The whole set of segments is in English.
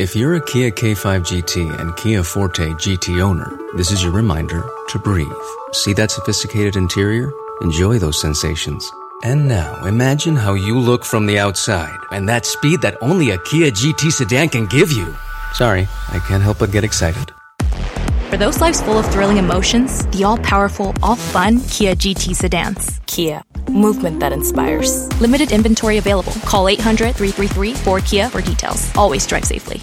If you're a Kia K5 GT and Kia Forte GT owner, this is your reminder to breathe. See that sophisticated interior? Enjoy those sensations. And now, imagine how you look from the outside and that speed that only a Kia GT sedan can give you. Sorry, I can't help but get excited. For those lives full of thrilling emotions, the all powerful, all fun Kia GT sedans. Kia, movement that inspires. Limited inventory available. Call 800 333 4KIA for details. Always drive safely.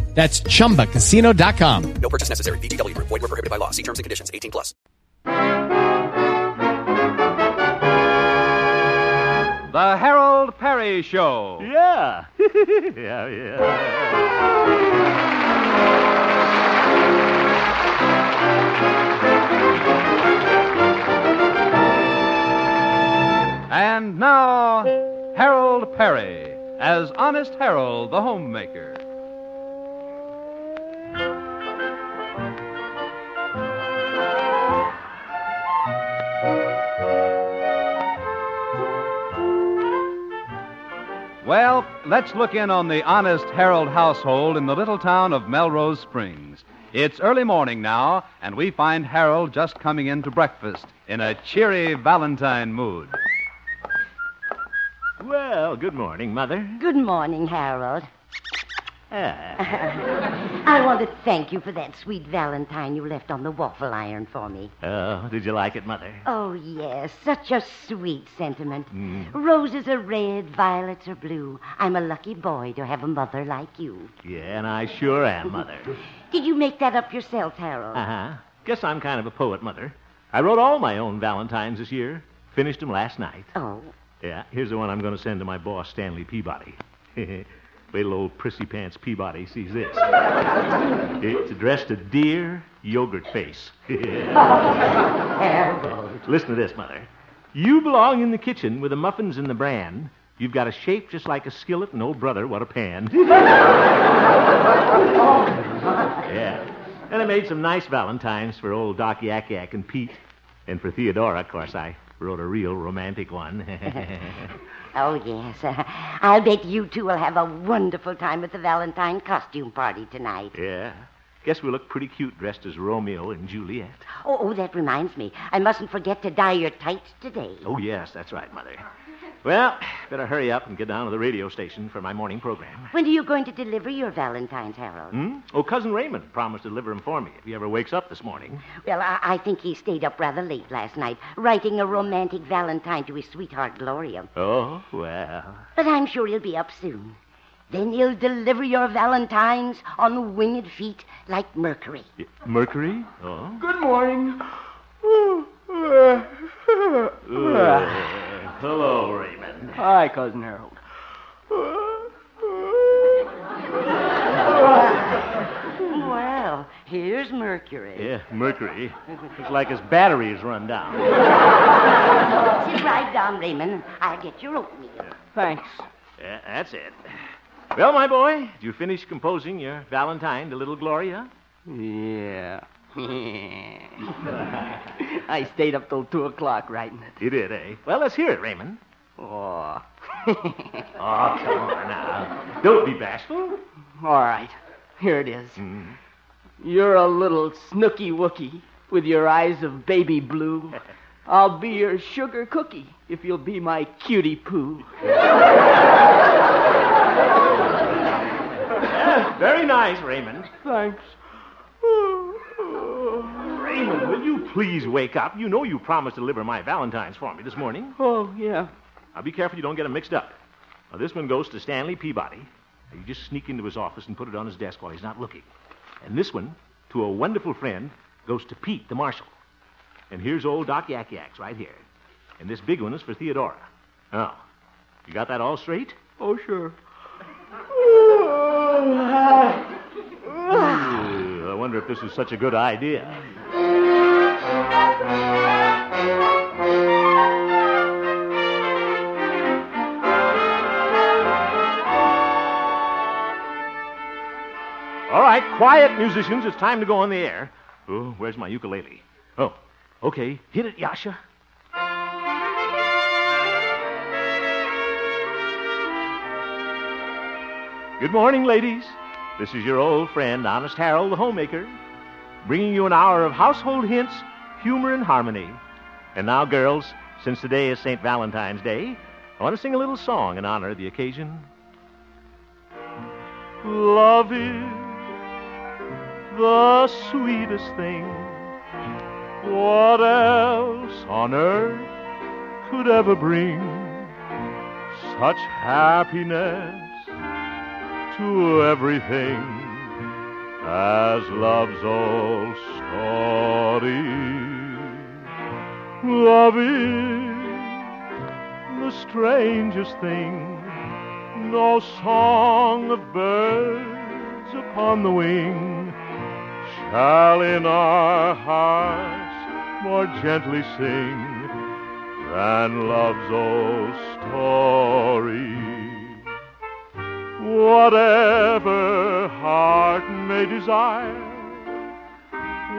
That's chumbacasino.com. No purchase necessary. VGW Group. Void were prohibited by law. See terms and conditions. 18 plus. The Harold Peary Show. Yeah. Yeah. yeah, And now, Harold Peary as Honest Harold the Homemaker. Well, let's look in on the honest Harold household in the little town of Melrose Springs. It's early morning now, and we find Harold just coming in to breakfast in a cheery Valentine mood. Well, good morning, Mother. Good morning, Harold. Ah. I want to thank you for that sweet Valentine you left on the waffle iron for me. Oh, did you like it, Mother? Oh, yes, such a sweet sentiment. Mm. Roses are red, violets are blue. I'm a lucky boy to have a mother like you. Yeah, and I sure am, Mother. Did you make that up yourself, Harold? Uh huh. Guess I'm kind of a poet, Mother. I wrote all my own Valentines this year. Finished them last night. Oh, Yeah, here's the one I'm going to send to my boss, Stanley Peabody. Wait till old Prissy Pants Peabody sees this. it's addressed to Dear Yogurt Face. Listen to this, Mother. You belong in the kitchen with the muffins and the bran. You've got a shape just like a skillet, and old brother, what a pan. yeah. And I made some nice valentines for old Doc Yak Yak and Pete. And for Theodora, of course, I wrote a real romantic one. Oh, yes. I'll bet you two will have a wonderful time at the Valentine costume party tonight. yeah. Guess we look pretty cute dressed as Romeo and Juliet. Oh, oh, that reminds me. I mustn't forget to dye your tights today. Oh, yes, that's right, Mother. Well, better hurry up and get down to the radio station for my morning program. When are you going to deliver your Valentines, Harold? Hmm? Oh, Cousin Raymond promised to deliver deliver 'em for me if he ever wakes up this morning. Well, I, I think he stayed up rather late last night, writing a romantic Valentine to his sweetheart, Gloria. Oh, well. But I'm sure he'll be up soon. Then he'll deliver your Valentines on winged feet like Mercury. Y- Mercury? Oh. Good morning. Uh, hello, Raymond. Hi, Cousin Harold. Well, here's Mercury. Yeah, Mercury. Looks like his battery's run down. Sit right down, Raymond. I'll get your oatmeal. Thanks. Yeah, that's it. Well, my boy, did you finish composing your Valentine to little Gloria? Yeah. I stayed up till two o'clock writing it. You did, eh? Well, let's hear it, Raymond. Oh. Oh, come on now. Don't be bashful. All right. Here it is. Mm. You're a little snooky wookie with your eyes of baby blue. I'll be your sugar cookie if you'll be my cutie poo. Very nice, Raymond. Thanks. Raymond, will you please wake up? You know you promised to deliver my Valentines for me this morning. Oh, yeah. Now, be careful you don't get them mixed up. Now, this one goes to Stanley Peabody. Now, you just sneak into his office and put it on his desk while he's not looking. And this one, to a wonderful friend, goes to Pete, the marshal. And here's old Doc Yak Yaks right here. And this big one is for Theodora. Now, you got that all straight? Oh, sure. Ooh, I wonder if this is such a good idea. All right, quiet, musicians. It's time to go on the air. Oh, where's my ukulele? Oh, okay. Hit it, Yasha. Good morning, ladies. This is your old friend, Honest Harold, the homemaker, bringing you an hour of household hints, humor, and harmony. And now, girls, since today is St. Valentine's Day, I want to sing a little song in honor of the occasion. Love is the sweetest thing. What else on earth could ever bring such happiness to everything as love's old story? Love is the strangest thing. No song of birds upon the wing shall in our hearts more gently sing than love's old story. Whatever heart may desire,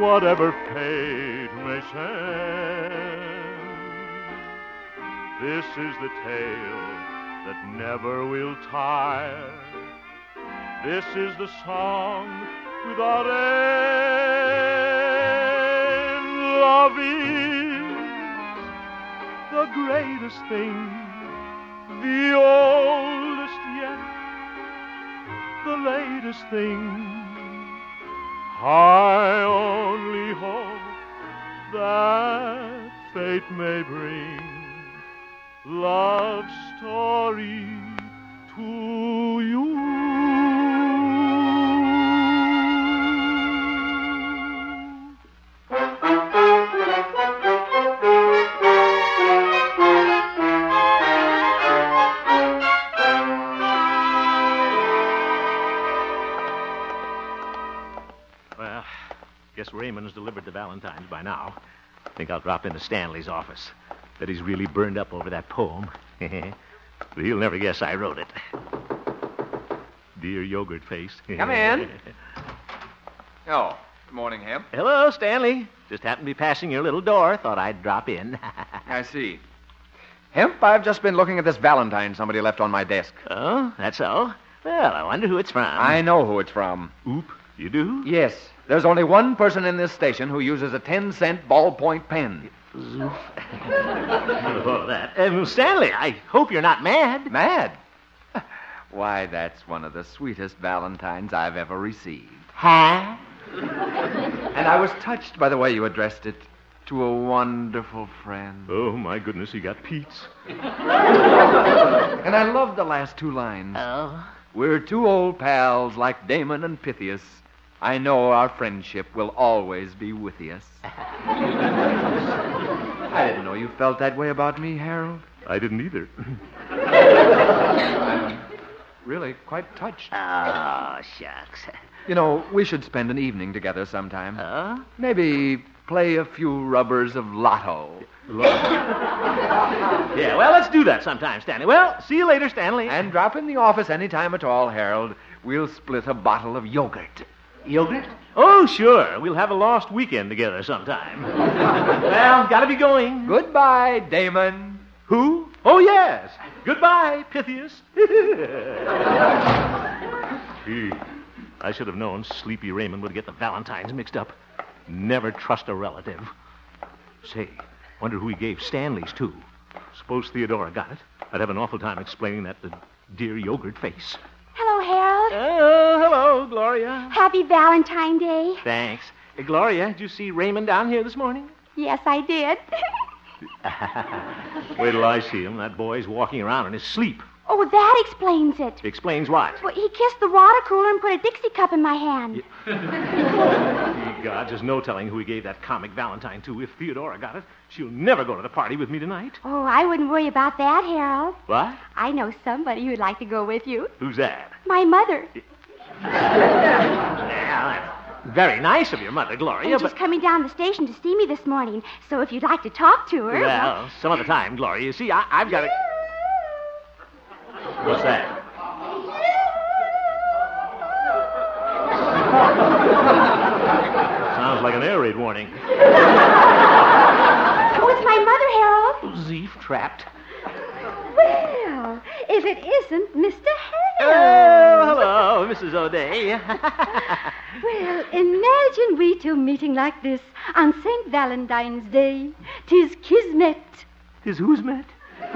whatever fate may send, this is the tale that never will tire. This is the song without end. Love is the greatest thing, the oldest yet, the latest thing. I only hope that fate may bring love story to you. Valentines by now. Think I'll drop into Stanley's office. That he's really burned up over that poem. but he'll never guess I wrote it. Dear yogurt face. Come in. Oh, good morning, Hemp. Hello, Stanley. Just happened to be passing your little door. Thought I'd drop in. I see. Hemp, I've just been looking at this Valentine somebody left on my desk. oh, that's all? Well, I wonder who it's from. I know who it's from. Oop, you do? Yes, there's only one person in this station who uses a 10 cent ballpoint pen. Oh, that. Um, Stanley, I hope you're not mad. Mad? Why, that's one of the sweetest Valentines I've ever received. Huh? And I was touched by the way you addressed it to a wonderful friend. Oh, my goodness, he got Pete's. And I love the last two lines. Oh. We're two old pals like Damon and Pythias. I know our friendship will always be with us. I didn't know you felt that way about me, Harold. I didn't either. I'm really quite touched. Oh, shucks. You know, we should spend an evening together sometime. Huh? Maybe play a few rubbers of lotto. Yeah, well, let's do that sometime, Stanley. Well, see you later, Stanley. And drop in the office any time at all, Harold. We'll split a bottle of yogurt. Yogurt? Oh, sure. We'll have a lost weekend together sometime. well, gotta be going. Goodbye, Damon. Who? Oh, yes. Goodbye, Pythias. Gee, I should have known Sleepy Raymond would get the Valentines mixed up. Never trust a relative. Say, wonder who he gave Stanley's to. Suppose Theodora got it. I'd have an awful time explaining that to dear yogurt face. Oh, hello, Gloria. Happy Valentine Day. Thanks. Hey, Gloria, did you see Raymond down here this morning? Yes, I did. Wait till I see him. That boy's walking around in his sleep. oh, that explains it. Explains what? Well, he kissed the water cooler and put a Dixie cup in my hand. God, there's no telling who he gave that comic Valentine to. If Theodora got it, she'll never go to the party with me tonight. Oh, I wouldn't worry about that, Harold. What? I know somebody who'd like to go with you. Who's that? My mother. Yeah, that's very nice of your mother, Gloria, and but. coming down the station to see me this morning. So if you'd like to talk to her. Well, some other time, Gloria. You see, I, I've got to. What's that? Accelerate warning. Oh, it's my mother, Harold. Zeef trapped. Well, if it isn't Mr. Harold. Oh, hello, Mrs. O'Day. Well, imagine we two meeting like this on St. Valentine's Day. Tis kismet. Is who's met? Uh,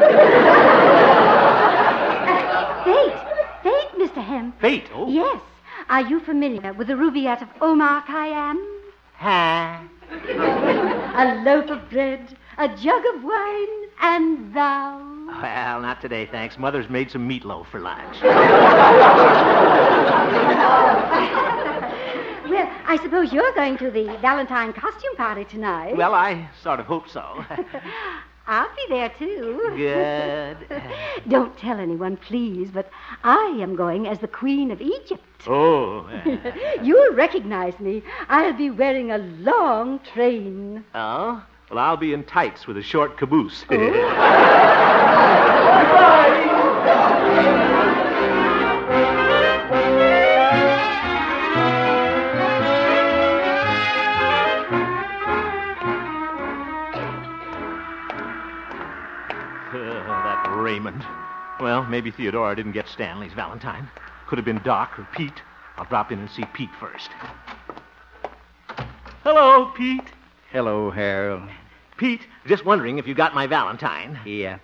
fate. Fate, Mr. Hem. Fate. Oh. Yes. Are you familiar with the Rubaiyat of Omar Khayyam? Ha. A loaf of bread, a jug of wine, and thou. Well, not today, thanks. Mother's made some meatloaf for lunch. Well, I suppose you're going to the Valentine costume party tonight. well, I sort of hope so. I'll be there too. Good. Don't tell anyone, please, but I am going as the Queen of Egypt. Oh. You'll recognize me. I'll be wearing a long train. oh? Well, I'll be in tights with a short caboose. Uh, Raymond. Well, maybe Theodora didn't get Stanley's Valentine. Could have been Doc or Pete. I'll drop in and see Pete first. Hello, Pete. Hello, Harold. Pete, just wondering if you got my Valentine. Yeah,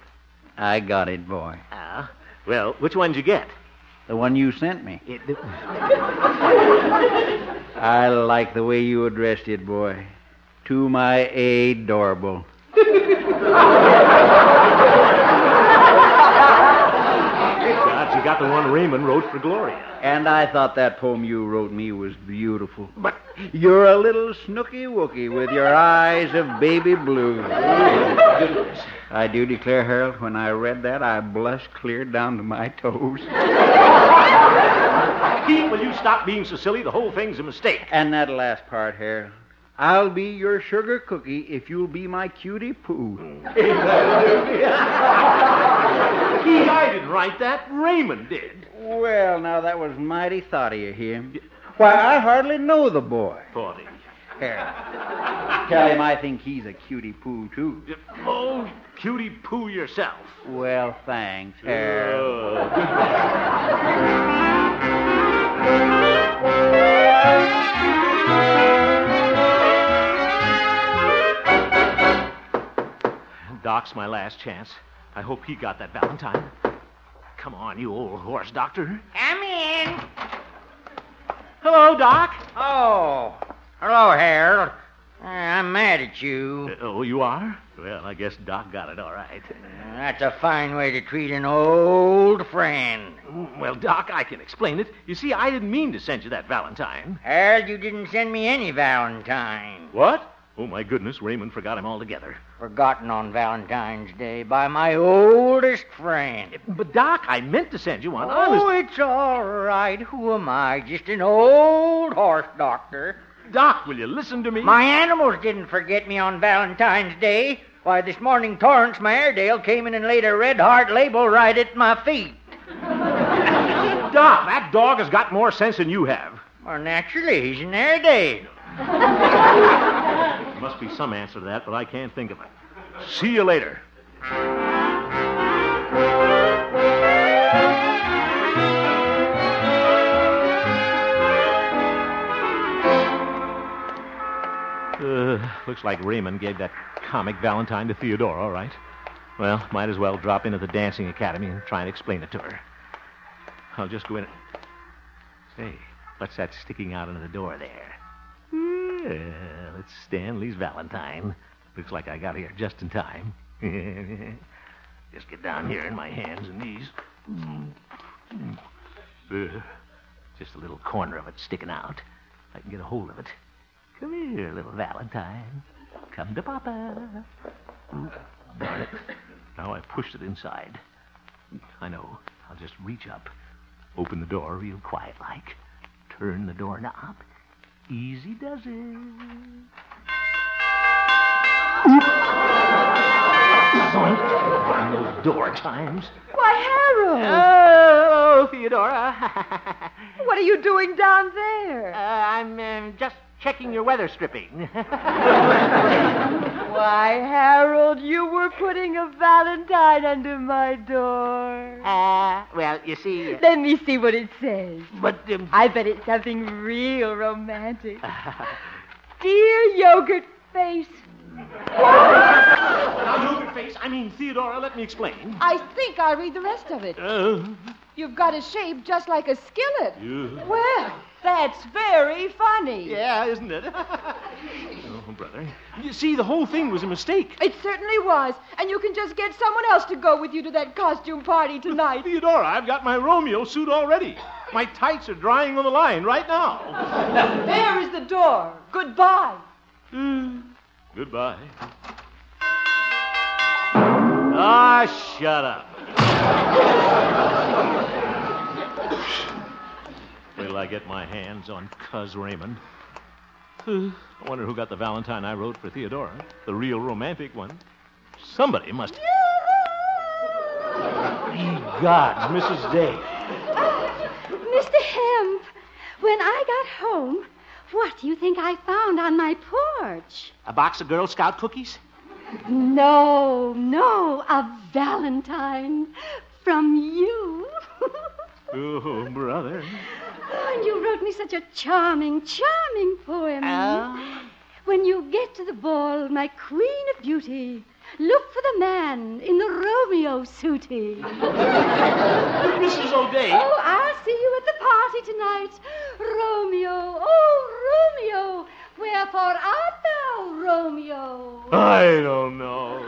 I got it, boy. Ah, well, which one did you get? The one you sent me. It, I like the way you addressed it, boy. To my adorable. You got the one Raymond wrote for Gloria. And I thought that poem you wrote me was beautiful. But you're a little snooky wookie with your eyes of baby blue. I do declare, Harold, when I read that, I blushed clear down to my toes. Pete, will you stop being so silly? The whole thing's a mistake. And that last part, Harold. I'll be your sugar cookie if you'll be my cutie poo. I didn't write that. Raymond did. Well, now that was mighty thoughty of him. Why, I hardly know the boy. Forty. Harold, tell him I think he's a cutie poo, too. Oh, cutie poo yourself. Well, thanks, Harold. Doc's my last chance. I hope he got that Valentine. Come on, you old horse doctor. Come in. Hello, Doc. Oh, hello, Harold. Uh, I'm mad at you. Uh, oh, you are? Well, I guess Doc got it all right. That's a fine way to treat an old friend. Well, Doc, I can explain it. You see, I didn't mean to send you that Valentine. Harold, you didn't send me any Valentine. What? Oh, my goodness, Raymond forgot him altogether. Forgotten on Valentine's Day by my oldest friend. But, Doc, I meant to send you one. Oh, honest. it's all right. Who am I? Just an old horse doctor. Doc, will you listen to me? My animals didn't forget me on Valentine's Day. Why, this morning Torrance, my Airedale, came in and laid a red heart label right at my feet. Doc, that dog has got more sense than you have. Well, naturally, he's an Airedale. Must be some answer to that, but I can't think of it. See you later. Uh, looks like Raymond gave that comic Valentine to Theodora, all right. Well, might as well drop in at the dancing academy and try and explain it to her. I'll just go in. Say, what's that sticking out into the door there? Well, it's Stanley's Valentine. Looks like I got here just in time. just get down here in my hands and knees. Just a little corner of it sticking out. I can get a hold of it. Come here, little Valentine. Come to Papa. Darn it. Now I pushed it inside. I know. I'll just reach up, open the door real quiet like, turn the doorknob. Easy does it. Zoink. Darn those door chimes. Why, Harold! Oh, Theodora. what are you doing down there? Uh, I'm um, just checking your weather stripping. Why, Harold, you were putting a valentine under my door. Ah, well, you see. uh, Let me see what it says. But, um, I bet it's something real romantic. Dear yogurt face, now, yogurt face, I mean, Theodora, let me explain. I think I'll read the rest of it. Uh, You've got a shape just like a skillet. yeah. Well, that's very funny. Yeah, isn't it? oh, brother. You see, the whole thing was a mistake. It certainly was. And you can just get someone else to go with you to that costume party tonight. Theodora, I've got my Romeo suit already. My tights are drying on the line right now. there is the door. Goodbye. Goodbye. Ah, shut up. Wait till I get my hands on Cuz Raymond. I wonder who got the Valentine I wrote for Theodora, the real romantic one. Somebody must. Ye gods, Mrs. Day. Mr. Hemp, when I got home, what do you think I found on my porch? A box of Girl Scout cookies? No, no, a valentine from you. Oh, brother. Oh, and you wrote me such a charming, charming poem. Oh. When you get to the ball, my queen of beauty, look for the man in the Romeo suitie. Mrs. O'Day. Oh, I'll see you at the party tonight. Romeo, oh, Romeo, wherefore art thou, Romeo? I don't know.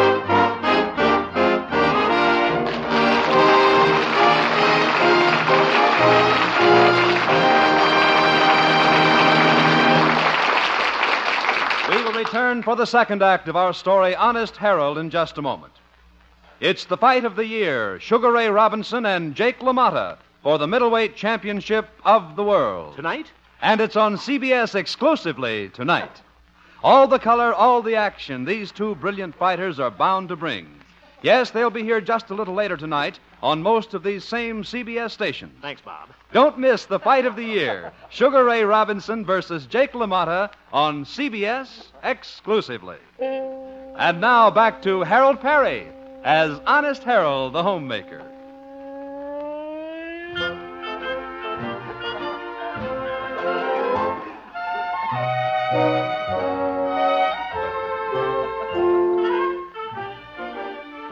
return for the second act of our story, Honest Harold, in just a moment. It's the fight of the year, Sugar Ray Robinson and Jake LaMotta for the middleweight championship of the world. Tonight? And it's on CBS exclusively tonight. All the color, all the action these two brilliant fighters are bound to bring. Yes, they'll be here just a little later tonight on most of these same CBS stations. Thanks, Bob. Don't miss the fight of the year Sugar Ray Robinson versus Jake LaMotta on CBS exclusively. And now back to Harold Peary as Honest Harold the Homemaker.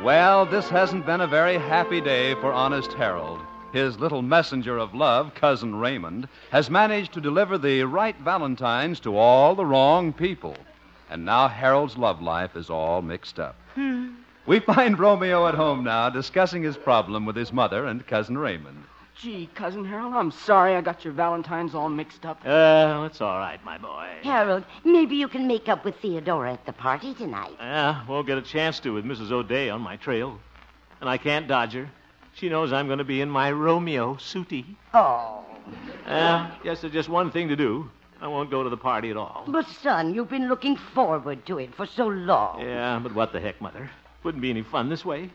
Well, this hasn't been a very happy day for Honest Harold. His little messenger of love, Cousin Raymond, has managed to deliver the right Valentines to all the wrong people. And now Harold's love life is all mixed up. Hmm. We find Romeo at home now discussing his problem with his mother and Cousin Raymond. Gee, Cousin Harold, I'm sorry I got your Valentines all mixed up. Uh, it's all right, my boy. Harold, maybe you can make up with Theodora at the party tonight. Yeah, won't get a chance to with Mrs. O'Day on my trail. And I can't dodge her. She knows I'm going to be in my Romeo suitie. Oh. Uh, yes, there's just one thing to do. I won't go to the party at all. But, son, you've been looking forward to it for so long. Yeah, but what the heck, Mother? Wouldn't be any fun this way.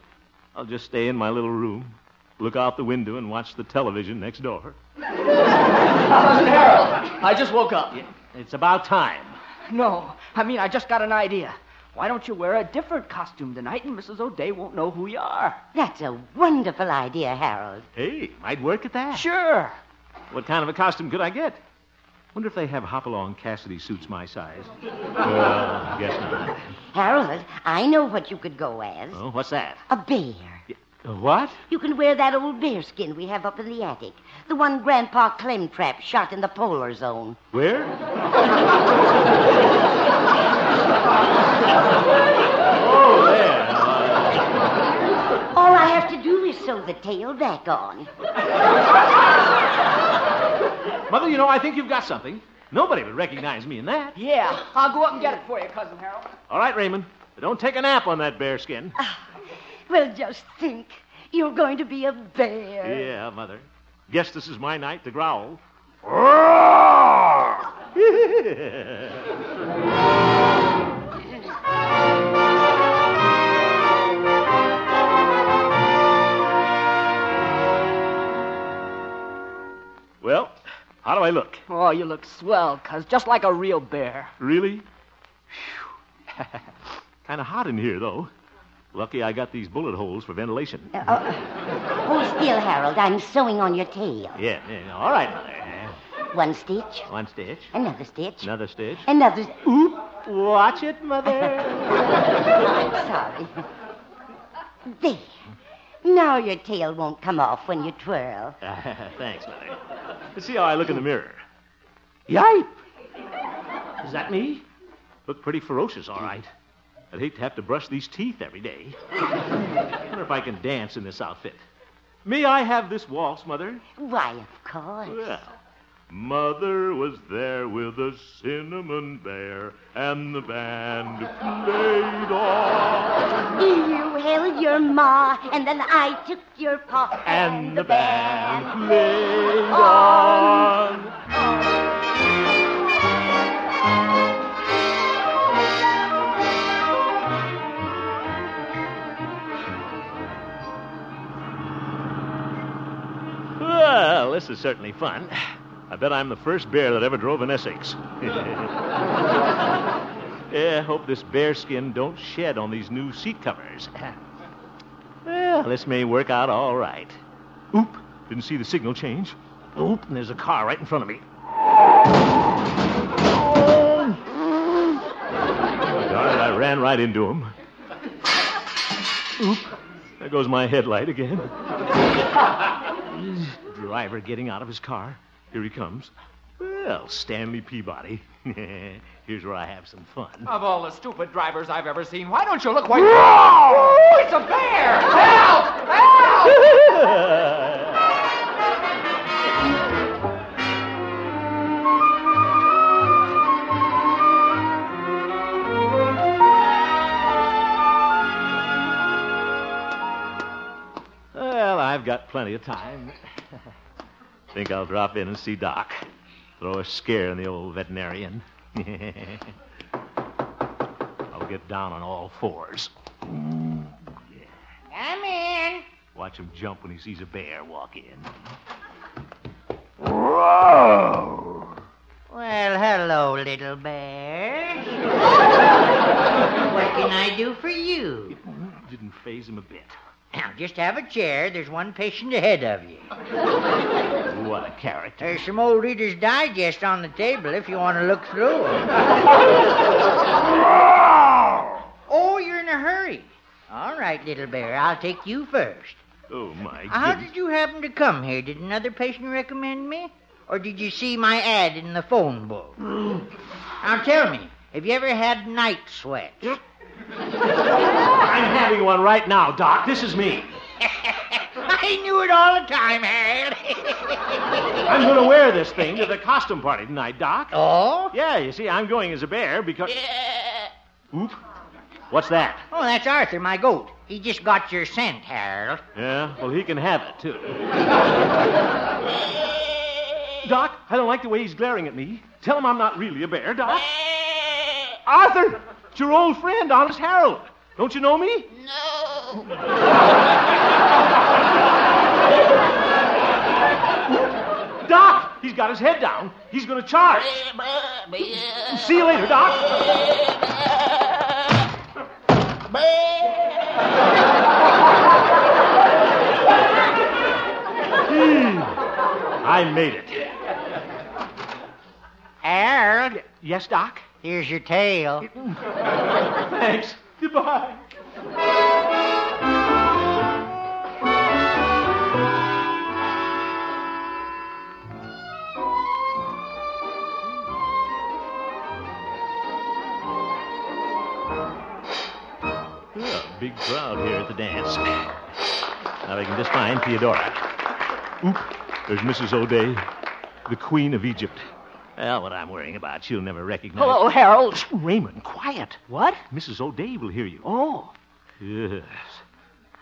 I'll just stay in my little room, look out the window, and watch the television next door. Cousin Harold, I just woke up. It's about time. No, I mean, I just got an idea. Why don't you wear a different costume tonight and Mrs. O'Day won't know who you are? That's a wonderful idea, Harold. Hey, might work at that. Sure. What kind of a costume could I get? Wonder if they have Hopalong Cassidy suits my size. Well, guess not. Harold, I know what you could go as. Oh, what's that? A bear. A what? You can wear that old bearskin we have up in the attic. The one Grandpa Clemtrap shot in the polar zone. Where? oh, there. All I have to do is sew the tail back on. Mother, you know, I think you've got something. Nobody would recognize me in that. Yeah, I'll go up and get it for you, Cousin Harold. All right, Raymond. But don't take a nap on that bearskin. Ah. Well, just think. You're going to be a bear. Yeah, Mother. Guess this is my night to growl. well, how do I look? Oh, you look swell, cuz, just like a real bear. Really? kind of hot in here, though. Lucky I got these bullet holes for ventilation. Uh, hold still, Harold. I'm sewing on your tail. Yeah, yeah. All right, Mother. One stitch, One stitch. another stitch, Another stitch. another. Oop! Watch it, Mother. I'm sorry. There. Now your tail won't come off when you twirl. Thanks, Mother. Let's see how I look in the mirror. Yipe! Is that me? Look pretty ferocious, all right. I'd hate to have to brush these teeth every day. I wonder if I can dance in this outfit. May I have this waltz, Mother? Why, of course. Well, Mother was there with a cinnamon bear, and the band played on. You held your ma, and then I took your paw. And the band played on. Well, this is certainly fun. I bet I'm the first bear that ever drove an Essex. yeah, hope this bear skin don't shed on these new seat covers. Well, this may work out all right. Oop, didn't see the signal change. Oop, and there's a car right in front of me. Darn it, I ran right into him. Oop, there goes my headlight again. Driver getting out of his car. Here he comes. Well, Stanley Peabody. Here's where I have some fun. Of all the stupid drivers I've ever seen, why don't you look where Whoa! Oh, it's a bear! Help! Help! Well, I've got plenty of time. Think I'll drop in and see Doc. Throw a scare in the old veterinarian. I'll get down on all fours. Come in. Watch him jump when he sees a bear walk in. Whoa! Well, hello, little bear. what can I do for you? It Didn't faze him a bit. Now, just have a chair. There's one patient ahead of you. What a character. There's some old Reader's Digest on the table if you want to look through 'em. oh, you're in a hurry. All right, little bear. I'll take you first. Oh, my uh, How did you happen to come here? Did another patient recommend me? Or did you see my ad in the phone book? Mm. now tell me, have you ever had night sweat? I'm having one right now, Doc. This is me. I knew it all the time, Harold. I'm going to wear this thing to the costume party tonight, Doc. Oh? Yeah, you see, I'm going as a bear because. Oop. What's that? Oh, that's Arthur, my goat. He just got your scent, Harold. Yeah, well, he can have it, too. Doc, I don't like the way he's glaring at me. Tell him I'm not really a bear, Doc. Arthur, it's your old friend, Honest Harold. Don't you know me? No. Doc, he's got his head down. He's going to charge. See you later, Doc. Hmm. I made it. Harold? Yes, Doc? Here's your tail. Thanks. Goodbye. Big crowd here at the dance. Now we can just find Theodora. Oop, there's Mrs. O'Day, the Queen of Egypt. Well, what I'm worrying about, she'll never recognize. Hello, Harold. Raymond, quiet. What? Mrs. O'Day will hear you. Oh. Yes.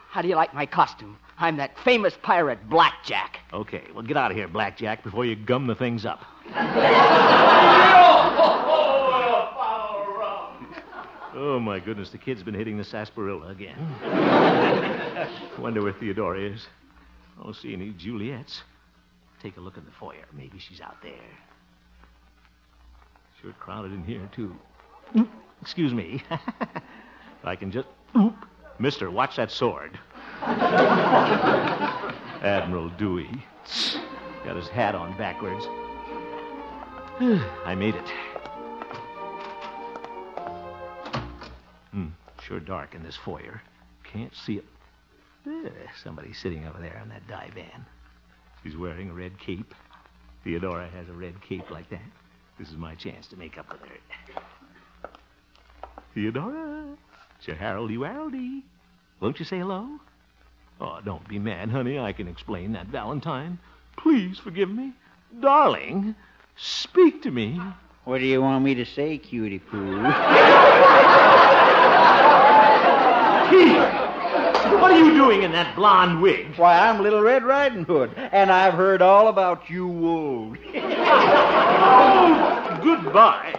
How do you like my costume? I'm that famous pirate, Blackjack. Okay, well, get out of here, Blackjack, before you gum the things up. Oh, my goodness, the kid's been hitting the sarsaparilla again. Wonder where Theodora is. I don't see any Juliets. take a look in the foyer. Maybe she's out there. Sure crowded in here, too. Excuse me. I can just. Oop. Mister, watch that sword. Admiral Dewey. Got his hat on backwards. I made it. Hmm, sure dark in this foyer. Can't see it. Eh, somebody's sitting over there on that divan. She's wearing a red cape. Theodora has a red cape like that. This is my chance to make up with her. Theodora, Sir Harold Haroldie. Won't you say hello? Oh, don't be mad, honey. I can explain that Valentine. Please forgive me. Darling, speak to me. What do you want me to say, cutie poo? What are you doing in that blonde wig? Why, I'm Little Red Riding Hood, and I've heard all about you wolves. Oh, goodbye.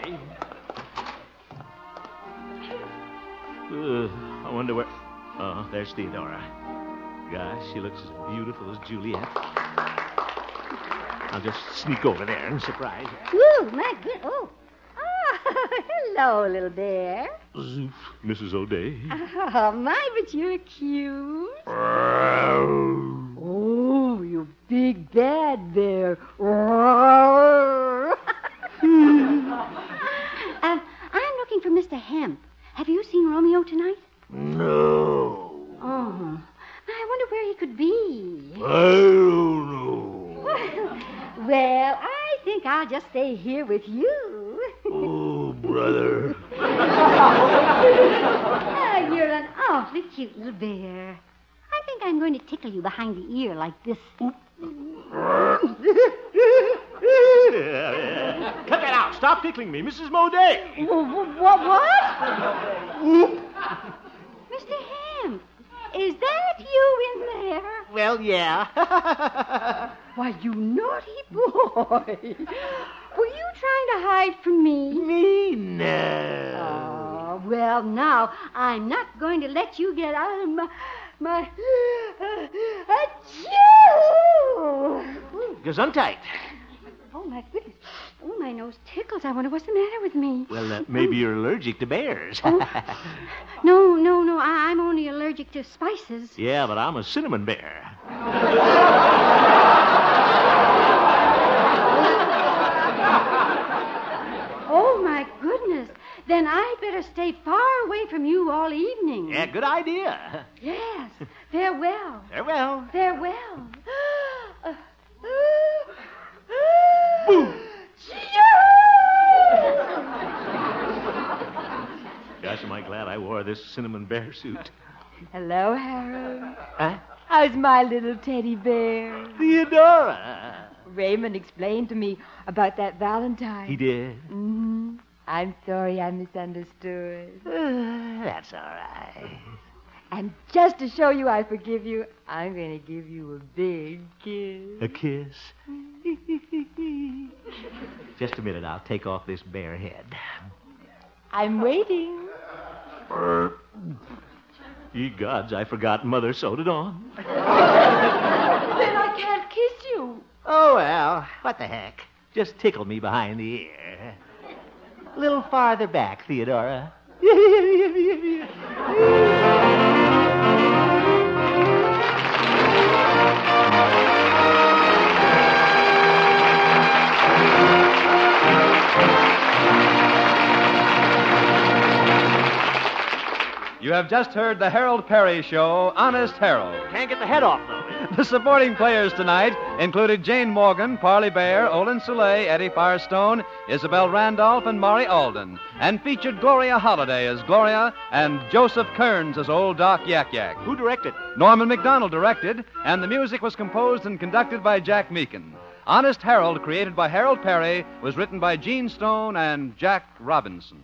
Uh, I wonder where. Oh, there's Theodora. Gosh, she looks as beautiful as Juliet. I'll just sneak over there and surprise her. Ooh, my good. Oh. Hello, little bear. Zoof, Mrs. O'Day. Oh, my, but you're cute. Oh, you big bad bear. um, I'm looking for Mr. Hemp. Have you seen Romeo tonight? No. Oh, I wonder where he could be. I don't know. well, I think I'll just stay here with you. Oh, brother. Ah, you're an awfully cute little bear. I think I'm going to tickle you behind the ear like this. Cut that out. Stop tickling me, Mrs. Moday. What? What? Mr. Hemp, is that you in there? Well, yeah. Why, you naughty boy. Were you trying to hide from me? Me? No. Oh, well, now, I'm not going to let you get out of my. my. Achoo! Gesundheit. Oh, my goodness. Oh, my nose tickles. I wonder what's the matter with me. Well, uh, maybe you're allergic to bears. No, no, no. I- I'm only allergic to spices. yeah, but I'm a cinnamon bear. Oh, my goodness. Then I'd better stay far away from you all evening. Yeah, good idea. Yes. Farewell. Farewell. Farewell. Gosh, am I glad I wore this cinnamon bear suit. Hello, Harold. Huh? How's my little teddy bear? Theodora. Raymond explained to me about that Valentine. He did. hmm I'm sorry I misunderstood. That's all right. And just to show you I forgive you, I'm going to give you a big kiss. A kiss. Just a minute, I'll take off this bear head. I'm waiting. Ye gods, I forgot Mother sewed it on. Then I can't kiss you. Oh, well, what the heck? Just tickle me behind the ear. A little farther back, Theodora. You have just heard the Harold Peary Show, Honest Harold. Can't get the head off, though. The supporting players tonight included Jane Morgan, Parley Baer, Olin Soule, Eddie Firestone, Isabel Randolph, and Maury Alden, and featured Gloria Holliday as Gloria and Joseph Kearns as Old Doc Yak Yak. Who directed? Norman Macdonnell directed, and the music was composed and conducted by Jack Meakin. Honest Harold, created by Harold Peary, was written by Gene Stone and Jack Robinson.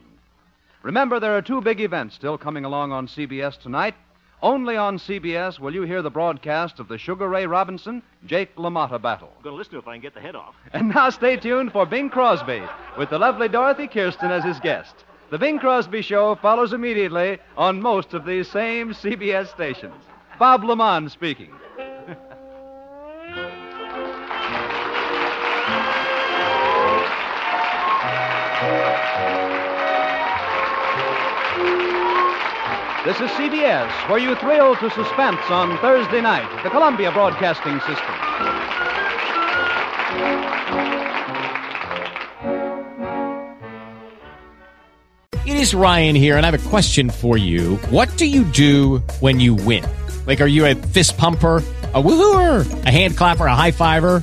Remember, there are two big events still coming along on CBS tonight. Only on CBS will you hear the broadcast of the Sugar Ray Robinson Jake LaMotta battle. I'm going to listen to it if I can get the head off. And now stay tuned for Bing Crosby with the lovely Dorothy Kirsten as his guest. The Bing Crosby Show follows immediately on most of these same CBS stations. Bob LeMond speaking. This is CBS, where you thrill to suspense on Thursday night, the Columbia Broadcasting System. It is Ryan here, and I have a question for you. What do you do when you win? Like, are you a fist pumper, a woohooer, a hand clapper, a high fiver?